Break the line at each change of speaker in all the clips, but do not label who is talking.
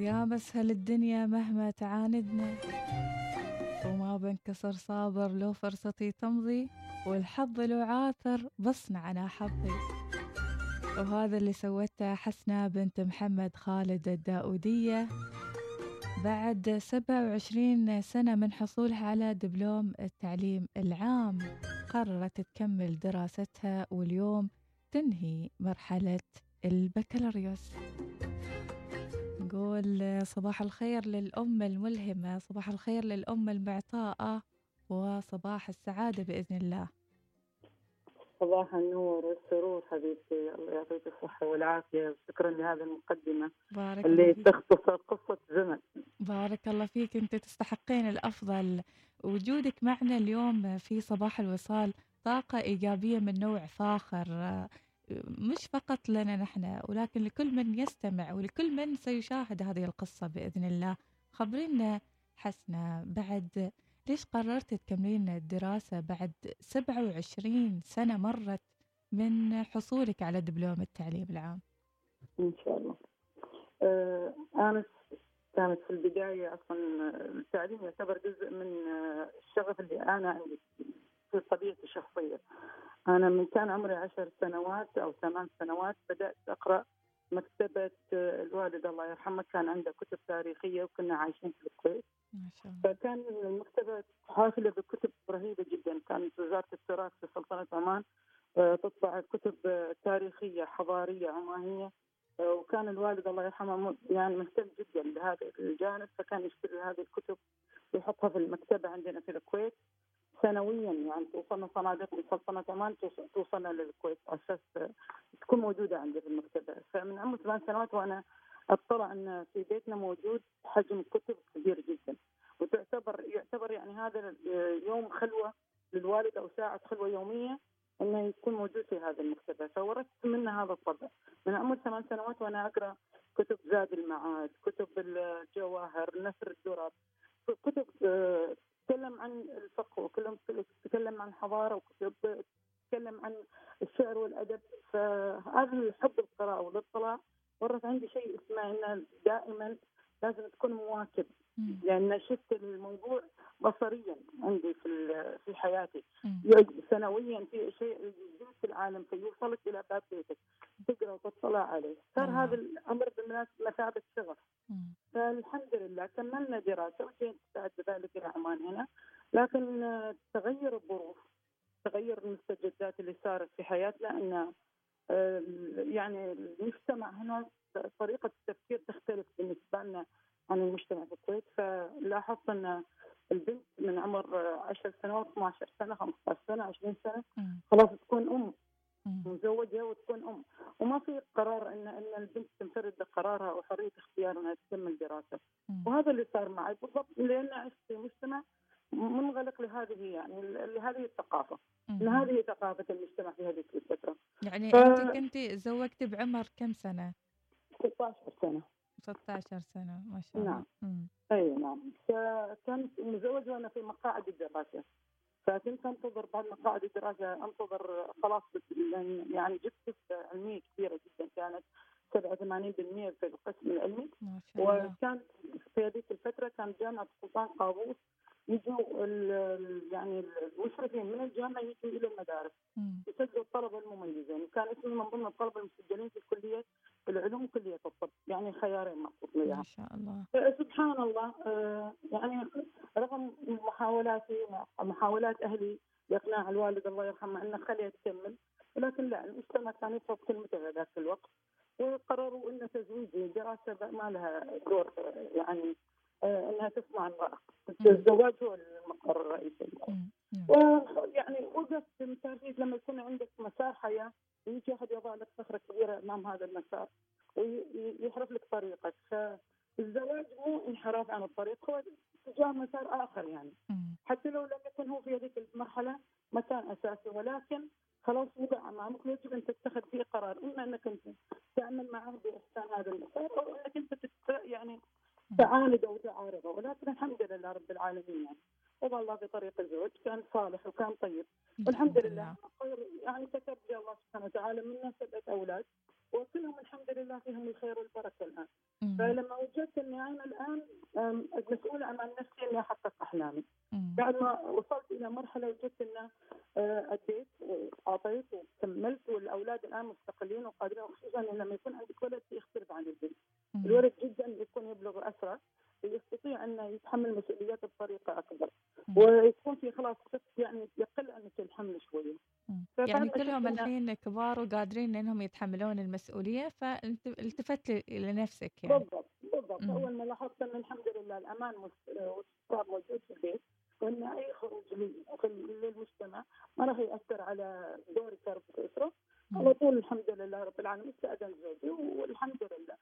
يا مسهل الدنيا مهما تعاندنا وما بنكسر صابر لو فرصتي تمضي والحظ لو عاثر بصنع أنا حظي. وهذا اللي سوته حسنة بنت محمد خالد الداودية بعد 27 سنة من حصولها على دبلوم التعليم العام. قررت تكمل دراستها واليوم تنهي مرحلة البكالوريوس. نقول صباح الخير للأم الملهمة صباح الخير للأم المعطاءة وصباح السعادة بإذن الله.
صباح النور والسرور حبيبتي الله يعطيك الصحة والعافية شكرا لهذه المقدمة
بارك
اللي
الله فيك.
تختصر قصة زمن.
بارك الله فيك أنت تستحقين الأفضل. وجودك معنا اليوم في صباح الوصال طاقة إيجابية من نوع فاخر. مش فقط لنا نحن ولكن لكل من يستمع ولكل من سيشاهد هذه القصة بإذن الله. خبرينا حسنة بعد ليش قررت تكملين الدراسة بعد 27 سنة مرت من حصولك على دبلوم التعليم العام؟
إن شاء الله. آه أنا كانت في البداية أصلا التعليم يعتبر جزء من آه، الشغف اللي أنا عندي في طبيعتي الشخصية أنا من كان عمري عشر سنوات أو ثمان سنوات بدأت أقرأ مكتبة آه، الوالد الله يرحمه كان عنده كتب تاريخية وكنا عايشين في الكويت. فكان المكتبة حافلة بكتب رهيبة جدا. كانت وزارة التراث في سلطنة عمان آه، تطبع كتب آه، تاريخية حضارية عمانية. وكان الوالد الله يرحمه يعني مهتم جدا بهذا الجانب فكان يشتري هذه الكتب ويحطها في المكتبة عندنا في الكويت. سنويا يعني توصلنا صناديق عمان توص- توصلنا للكويت آه، تكون موجودة عندي في المكتبة. فمن عمر ثمان سنوات وأنا أطلع أن في بيتنا موجود حجم كتب كبير جدا. وتعتبر يعتبر يعني هذا يوم خلوة للوالد أو ساعة خلوة يومية إنه يكون موجود في هذه المكتبة. فورثت منه هذا الطبع. من عمر ثمان سنوات وأنا أقرأ كتب زاد المعاد كتب الجواهر نثر الدرر كتب آه، تتكلم عن الفقه وكلهم تتكلم عن حضارة وكتب تتكلم عن الشعر والأدب فهذا الحب القراءة والاطلاع ورث عندي شيء اسمه إنه دائما لازم تكون مواكب. لأن شفت الموضوع بصريا عندي في في حياتي. سنويا في شيء جديد في العالم فيوصلك إلى باب بيتك تقرأ وتطلع عليه صار. هذا الأمر بمثابه شغف. فالحمد لله كملنا دراسة وجيت بعد ذلك إلى عمان هنا آه، تغير الظروف تغير المستجدات اللي صارت في حياتنا إن آه، يعني المجتمع هنا طريقة التفكير تختلف بالنسبة لنا عن المجتمع في الكويت فلاحظت إن البنت من عمر آه، 10 سنوات 12 سنة 15 سنة 20 سنة
مم.
خلاص تكون أم
مم.
مزوجه وتكون أم وما في قرار إن إن البنت تنفرد بقرارها وحرية اختيار انها تكمل دراسة
مم.
وهذا اللي صار معي بالضبط لأن عشت في مجتمع منغلق لهذه يعني لهذه الثقافه
إن.
هذه ثقافة المجتمع في هذه الفترة.
يعني
ف-
أنت كنت زوجتي بعمر كم سنة؟
16 سنة.
16 سنة ما شاء الله.
نعم.
مم.
أي نعم. فكنت مزوجة وأنا في مقاعد الدراسة. فكنت أنتظر بعد مقاعد الدراسة أنتظر خلاص لأن يعني جبت علميه كبيرة جدا كانت 87% في القسم العلمي.
ما شاء الله.
وكان في هذيك الفترة كان جامعة السلطان قابوس يجوا يعني الجامعة يجوا إلى المدارس. يسجلوا الطلبة المميزين. وكان اسمي من ضمن الطلبة المسجلين في كلية العلوم وكلية الطب. يعني خيارين محطوط لي.
ما. شاء الله.
سبحان الله. آه، يعني رغم محاولاتي محاولات أهلي لإقناع الوالد الله يرحمه أنه خليها تكمل ولكن لا المجتمع كان يفرض كلمته في ذاك الوقت. وقرروا ان تزويجي دراسة ما لها دور آه، يعني آه، أنها تصنع امراه الزواج هو المقر الرئيسي. ويعني وقفت بمسافية لما يكون عندك مسار حياة ويجي أحد يضع لك صخرة كبيرة أمام هذا المسار ويحرف لك طريقك. فالزواج مو انحراف عن الطريق هو اتجاه مسار آخر يعني. حتى لو لم يكن هو في هذيك المرحلة مكان أساسي. ولكن خلاص وضع أمامك ويجب أن تتخذ فيه قرار. إما أنك أنت تعمل معه بإحسان هذا المسار أو أنك أنت تت يعني تعاند أو تعارضه ولكن الحمد لله رب العالمين. يعني وضع الله في طريق الزوج كان صالح وكان طيب. والحمد لله. يعني كتب لي الله سبحانه وتعالى منا سبعة أولاد. وكلهم الحمد لله فيهم الخير والبركة الآن
مم.
فلما وجدت اني أنا الان مسؤوله امام نفسي إني أحقق أحلامي
مم.
بعد ما وصلت إلى مرحلة وجدت انه آه، أديت واعطيت وكملت والأولاد الآن مستقلين وقادرين وخصوصا إن لما يكون عندك ولد يختلف عن البنت،. الولد جدا يكون يبلغ اسرع ويستطيع انه يتحمل مسؤولياته بطريقة
أكبر.
ويكون في خلاص يعني يقل عنك الحمل شوية.
يعني كلهم الحين كبار وقادرين إنهم يتحملون المسؤولية فالتفت لنفسك يعني.
بالضبط بالضبط. أول ما لاحظت ان الحمد لله الأمان والاستقرار موجود في البيت وان أي خروج للمجتمع ما راح يأثر على دوري كرب الاسره. على طول الحمد لله رب العالمين استأذن زوجي والحمد لله.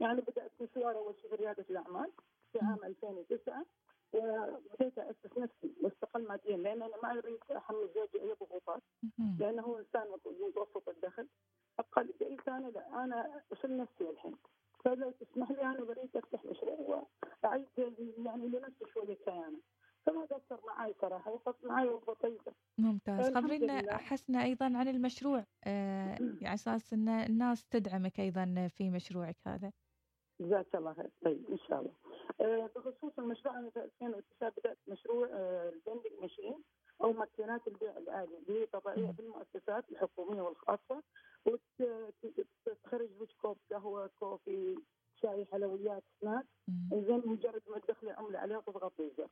يعني بدأت مشوار اول شيء في ريادة الأعمال في عام 2009 لأن أنا ما اريد احمل زوجي أي ضغوطات. لأنه هو إنسان متوسط الدخل. أقل قلت أنا لا أنا اشيل نفسي الحين. فلو تسمح لي أنا بريد أفتح مشروع وأعيد يعني لنفسي شوية كيانة. فما قصر معي صراحة وقف معي وقفة طيبة.
ممتاز. خبرينا. حسنا أيضا عن المشروع آه، على أساس إن الناس تدعمك أيضا في مشروعك هذا.
جزاك الله خير. طيب إن شاء الله. بخصوص المشروع أنا في 2009 بدأت مشروع آه، البندنج ماشين أو ماكينات البيع الآلي اللي هي طبيعيه في المؤسسات الحكوميه والخاصه وتخرج لك كوب قهوة كوفي شاي حلويات سناك. زين مجرد ما تدخلي عمله عليها وتضغط الزر.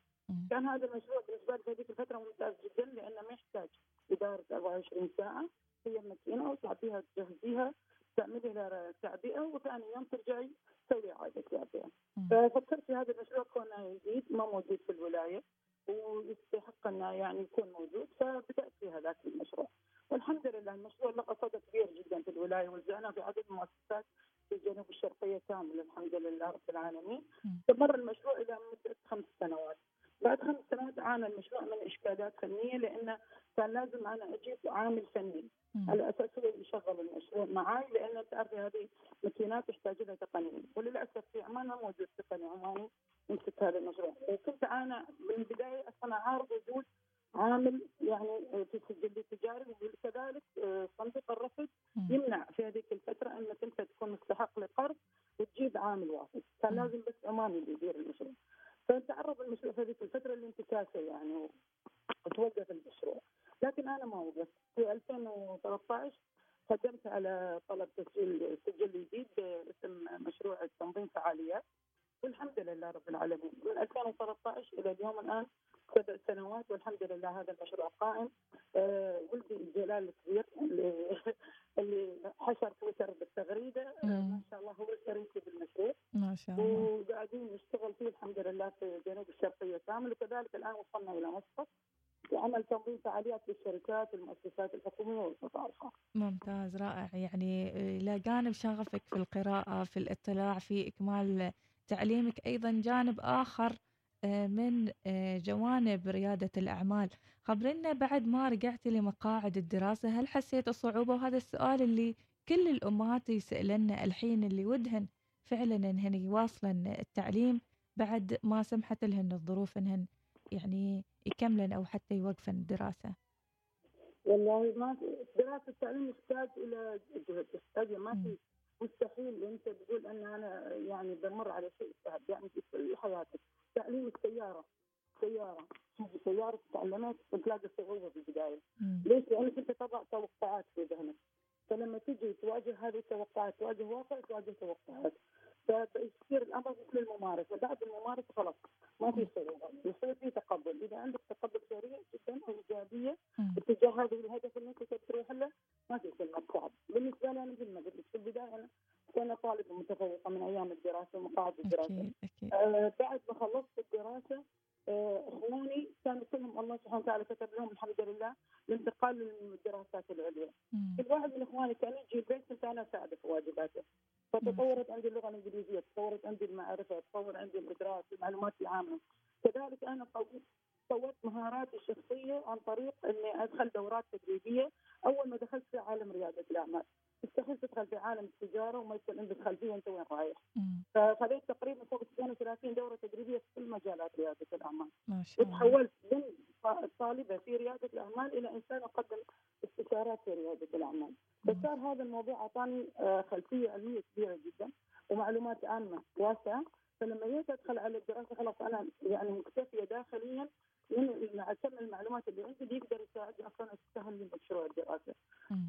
كان هذا المشروع بالنسبة لي في هذيك الفترة ممتاز جدا لأنه ما يحتاج إدارة 24 ساعة. هي ماكينة وتعطيها تجهزيها. تعملي لها تعبئة وثاني يوم ترجعي تسوي اعاده
تعبئة.
ففكرت في هذا المشروع كونه جديد ما موجود في الولاية ويستحق إنه يعني يكون موجود فبدأت في هذاك المشروع. والحمد لله المشروع لقى صدى كبير جدا في الولاية وزعنا في عدد المؤسسات في الجنوب الشرقية كاملة الحمد لله رب العالمين. استمر المشروع إلى مدة خمس سنوات. بعد خمس سنوات عانى المشروع من إشكالات فنية لأنه كان لازم أنا أجيب عامل فني. على أساس هو اللي يشغل المشروع معاي لأن تعرفي هذه ماكينات تحتاج لها تقنية وللأسف في عمان ما موجود تقني عماني يمسك هذا المشروع وكنت أنا من البداية أصلا عارض وجود عامل يعني في السجل التجاري وكذلك آه، صندوق الرفض. يمنع في هذيك الفترة أنك أنت تكون مستحق لقرض وتجيب عامل واحد كان. لازم بس عماني اللي يدير المشروع فتعرض المشروع في هذيك الفترة لانتكاسه يعني وتوقف المشروع. لكن أنا ما وقفت. في 2013 قدمت على طلب تسجيل سجل جديد باسم مشروع تنظيم فعاليات. والحمد لله رب العالمين. من 2013 إلى اليوم الآن سبع سنوات والحمد لله هذا المشروع قائم آه ولدي الجلال الكبير اللي اللي حشر تويتر بالتغريدة. آه. ما شاء الله هو شريكي بالمشروع.
ما شاء الله.
وقاعدين نشتغل فيه الحمد لله في جنوب الشرقية كامل. وكذلك الآن وصلنا إلى مسقط وعمل تنظيم فعاليات للشركات والمؤسسات الحكومية والقطاع الخاص.
ممتاز رائع. يعني آه، إلى جانب شغفك في القراءة في الاطلاع في إكمال تعليمك أيضا جانب آخر آه، من آه، جوانب ريادة الأعمال. خبرنا بعد ما رجعتي لمقاعد الدراسة هل حسيت صعوبة وهذا السؤال اللي كل الأمهات يسألن الحين اللي ودهن فعلا إنهن يواصلن التعليم بعد ما سمحت لهن الظروف إنهن يعني يكملن أو حتى يوقفن الدراسة.
والله ما دراسة التعليم يحتاج إلى جهد يحتاج ما. في مستحيل انت تقول ان أنا يعني بمر على شيء سهل يعني في كل حياتك. تعليم السيارة سيارة. تيجي سيارة تعلمت تلاقي صعوبة في
البداية.
ليش؟ لانك انت تضع توقعات في ذهنك. فلما تجي تواجه هذه التوقعات تواجه واقع تواجه توقعات. فيصير الأمر مثل الممارسة. بعد الممارسة خلاص ما في صعوبة. يصير في تقبل. إذا عندك تقبل سريع جدا وايجابيه. اتجاه هذا الهدف اللي أنت تروح له ما في كلمة صعب. بالنسبة لي أنا مثل ما قلت لك في البداية أنا كنت طالبه متفوقه من أيام الدراسة ومقاعد الدراسة.
أكيد. أكيد
آه بعد ما خلصت الدراسة آه أخواني كانوا كلهم الله سبحانه وتعالى كتب لهم الحمد لله الانتقال للدراسات العليا. كل واحد من أخواني كان يجي البيت كنت أنا أساعده في واجباته. فتطورت عندي اللغة الإنجليزية تطورت عندي المعرفة تطور عندي الإدراك المعلومات العامه كذلك أنا قويت طورت مهاراتي الشخصية عن طريق إني أدخل دورات تدريبية أول ما دخلت في عالم رياده الاعمال مستحيل تدخل في عالم التجارة وما يكون عندك خلفية انت وين رايح. فخذيت تقريبا فوق 32 دورة تدريبية في كل مجالات رياده الأعمال.
ما شاء الله.
وتحولت من طالبة في رياده الأعمال إلى انسان اقدم استشارات في رياده الأعمال. فصار هذا الموضوع أعطاني آه، خلفية علمية كبيرة جدا ومعلومات عامة واسعة. فلما جيت أدخل على الدراسة خلاص أنا يعني مكتفية داخليا من كم المعلومات اللي عندي يقدر يساعدني أصلا أستهل من مشروع الدراسة.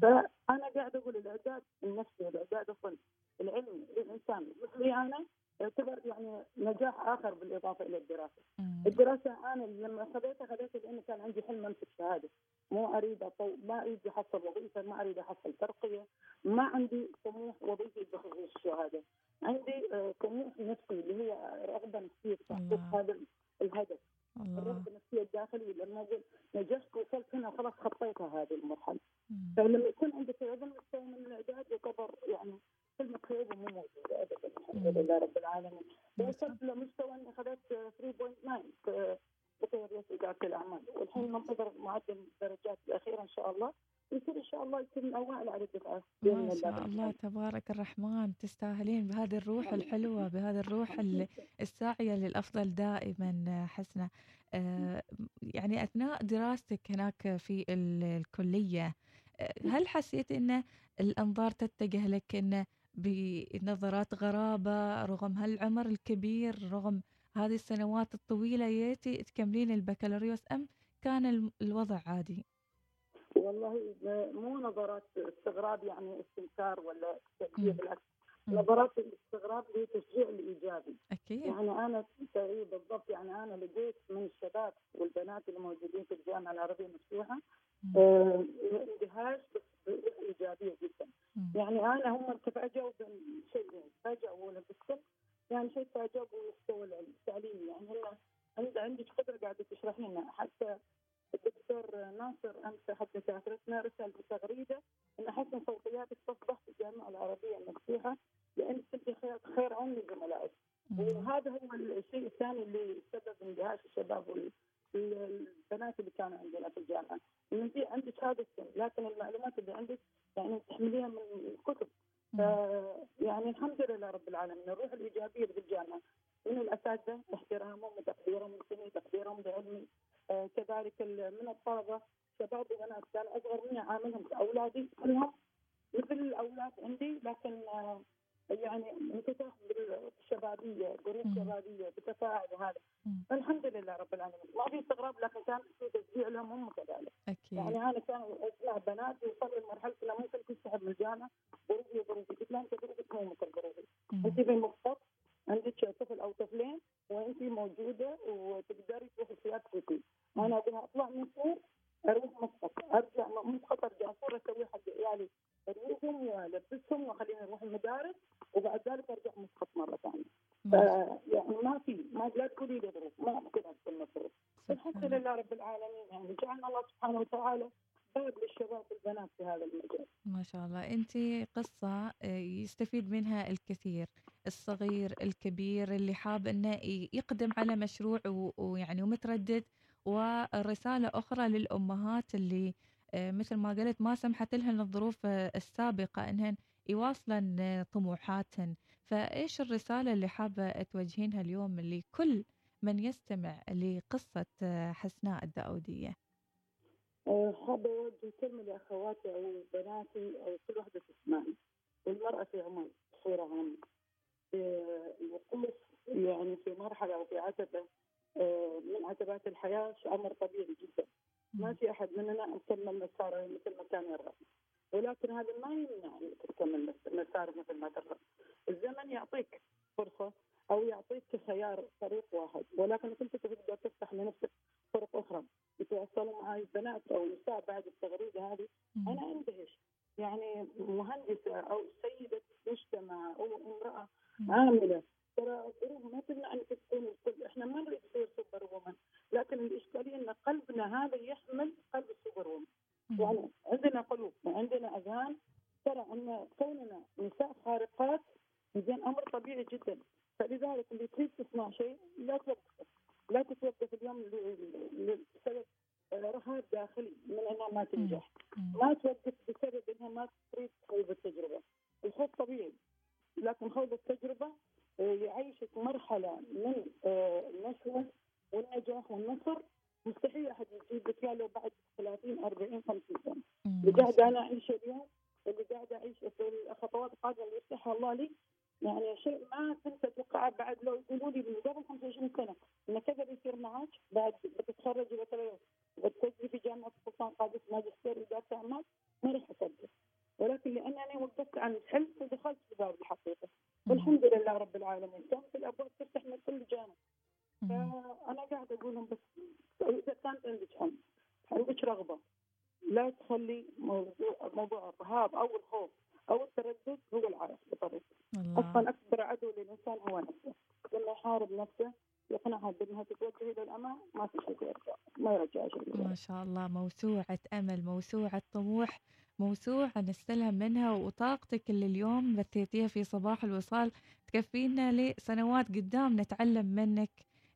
فأنا قاعد أقول الإعداد النفسي والإعداد أصلا العلمي للإنسان مثلي أنا يعتبر يعني نجاح آخر بالإضافة إلى الدراسة. الدراسة أنا لما خذيتها خذيتها لأنه كان عندي حلم أمسك شهادة، مو أريد أطو... ما أريد أحصل وظيفة، ما أريد أحصل ترقية، ما عندي طموح وظيفي بخصوص الشهادة. عندي آه، طموح نفسي اللي هي رغبة نفسية تحقيق هذا الهدف. الرغبه النفسية الداخلية لما أقول نجحت وصلت هنا خلاص خطيتها هذه المرحلة. فلما يكون عندك هذا المستوى من الاعداد يعتبر يعني كلمة خيبه مو موجودة ابدا الحمد لله رب العالمين. وصلت لمستوى إني أخذت 3.9 في بكالوريوس اداره الأعمال. والحين منتظر معدل الدرجات الأخيرة إن شاء الله. يصير إن شاء الله يكون الاوائل على الدفعه
ما شاء الله. تبارك الرحمن. تستاهلين بهذه الروح الحلوة بهذه الروح الساعية للأفضل دائما حسنة. آه، يعني أثناء دراستك هناك في الكلية آه، هل حسيت إن الأنظار تتجه لك انه بنظرات غرابة رغم هالعمر الكبير رغم هذه السنوات الطويلة يأتي تكملين البكالوريوس أم كان الوضع عادي؟
والله مو نظرات استغراب يعني استنكار ولا تشجيع بالعكس. نظرات الاستغراب هي تشجيع الإيجابي.
أكيد.
يعني أنا بالضبط يعني أنا لقيت من الشباب والبنات الموجودين في الجامعة العربية المفتوحة آه، اندهاش إيجابية جدا. يعني أنا هم تفاجئوا بشيئين تفاجئوا بالسن يعني شيء تفاجئوا بالمستوى التعليمي. يعني هن عندك قدره قاعدة تشرحي لنا حتى الدكتور ناصر أمس احد دكاترتنا رسل بتغريدة أن حسن صوتياتك تصبح في الجامعة العربية المفتوحة لأن كنت خير خير عون لزملائك وهذا هو الشيء الثاني اللي سبب اندهاش الشباب والبنات اللي كانوا عندنا في الجامعة. ان انت عندك هذا السن لكن المعلومات اللي عندك يعني تحمليها من الكتب يعني الحمد لله رب العالمين الروح الإيجابية في الجامعة. من الأساتذة احترامهم وتقديرهم لسني تقديرهم لعلمي كذلك من الطلبة شباب وبنات كانوا أصغر مني عاملهم اولادي كلهم مثل الأولاد عندي لكن آه يعني انفتاح بالشبابية ظروف شبابية بتفاعل وهذا. الحمد لله رب العالمين. ما في استغراب لكن كان في تشجيع لهم هم كذلك.
أكيد.
يعني أنا كان أسمع بنات يوصلوا لمرحلة انه ممكن تسحب من الجامعة ظروفي ظروفي قلت لها انت ظروفك مو مثل ظروفي أنت في مخطط عندك طفل أو طفلين وانت موجودة وتقدري تروحي في activity أنا أبغى أطلع من سور أروح مسقط أرجع مسقط أرجع سور أسوي حق عيالي. اريحهم وألبسهم وأخليهم يروحوا المدارس وبعد ذلك أرجع مسقط مرة ثانية. يعني ما في ما لا تقولي لي ظروف ما ممكن اكون مصروف. الحمد لله رب العالمين. يعني جعلنا الله سبحانه وتعالى باب للشباب والبنات في هذا المجال.
ما شاء الله. انت قصة آه، يستفيد منها الكثير. الصغير الكبير اللي حاب إنه يقدم على مشروع ويعني ومتردد ورسالة أخرى للأمهات اللي آه، مثل ما قلت ما سمحت لهن الظروف آه، السابقة أنهن يواصلن آه، طموحاتهن. فإيش الرسالة اللي حابة توجهينها اليوم لكل من يستمع لقصة حسناء الداودية؟
حابة أوجه كلمة لأخواتي أو بناتي أو كل واحدة تسمعني. المرأة في عمان بصورة عامة الوقوف يعني في مرحلة أو في عتبة من عتبات الحياة أمر طبيعي جدا. ما في أحد مننا نكمل مساره مثل ما كان يرغب. ولكن هذا ما يمنع انك تكمل مسار مثل ما ترغب. الزمن يعطيك فرصة أو يعطيك خيار طريق واحد ولكن انت تقدر تفتح لنفسك طرق أخرى. يتواصلوا معي بنات أو نساء بعد التغريدة هذه أنا اندهش يعني مهندسه أو سيده مجتمع أو امراه عامله ترى الظروف ما تمنع انك تكون إحنا ما نريد تصير super woman لكن الاشكاليه ان قلبنا هذا يحمل قلب ال super woman يعني عندنا قلوب وعندنا اذهان ترى ان كوننا نساء خارقات زين أمر طبيعي جدا فلذلك اللي تريد تصنع شيء لا توقف لا تتوقف اليوم بسبب داخلي من انها ما تنجح. ما توقف بسبب إنها ما تريد تخوض التجربة. الخوف طبيعي لكن خوض التجربة يعيشك مرحلة من آه، النشوه والنجاح والنصر مستحيل أحد يجيب لك لو بعد 30 40 50 سنة. اللي قاعد أنا أعيشه اليوم اللي الله لي يعني شيء ما كنت أتوقعه بعد. لو يقولوا لي من قبل 25 سنة إن كذا بيصير معك بعد Vou ter que dividir a minha expulsão com a
vítima de servidor permanente. امل موسوعة طموح موسوعة نستلهم منها وطاقتك اللي اليوم بثيتيها في صباح الوصال. تكفينا لسنوات قدام نتعلم منك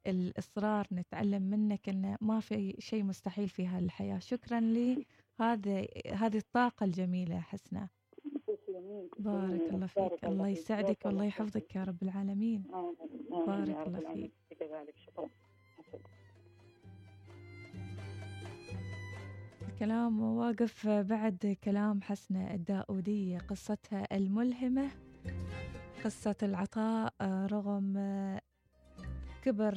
الإصرار نتعلم منك أن ما في شيء مستحيل في هالحياة. شكرا لهذه هذه الطاقة الجميلة حسنة بارك الله فيك. الله يسعدك والله يحفظك يا رب العالمين. بارك الله فيك. الكلام واقف بعد كلام حسنة الداودية قصتها الملهمة قصة العطاء رغم كبر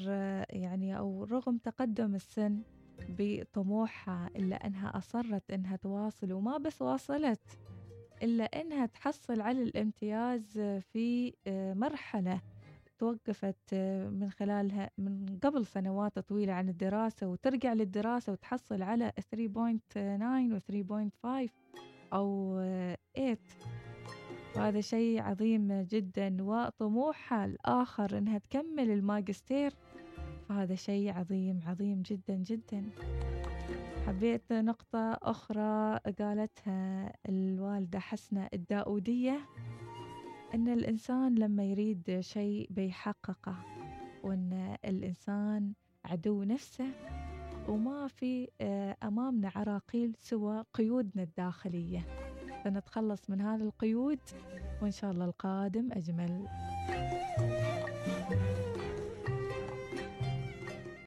يعني أو رغم تقدم السن بطموحها إلا أنها أصرت أنها تواصل وما بس واصلت إلا أنها تحصل على الامتياز في مرحلة توقفت من خلالها من قبل سنوات طويلة عن الدراسة وترجع للدراسة وتحصل على 3.9 و 3.5 أو 8 وهذا شيء عظيم جدا وطموحها الآخر إنها تكمل الماجستير. فهذا شيء عظيم عظيم جدا جدا. حبيت نقطة أخرى قالتها الوالدة حسنة الداودية. أن الإنسان لما يريد شيء بيحققه وأن الإنسان عدو نفسه وما في آه، أمامنا عراقيل سوى قيودنا الداخلية. فنتخلص من هذه القيود وإن شاء الله القادم أجمل.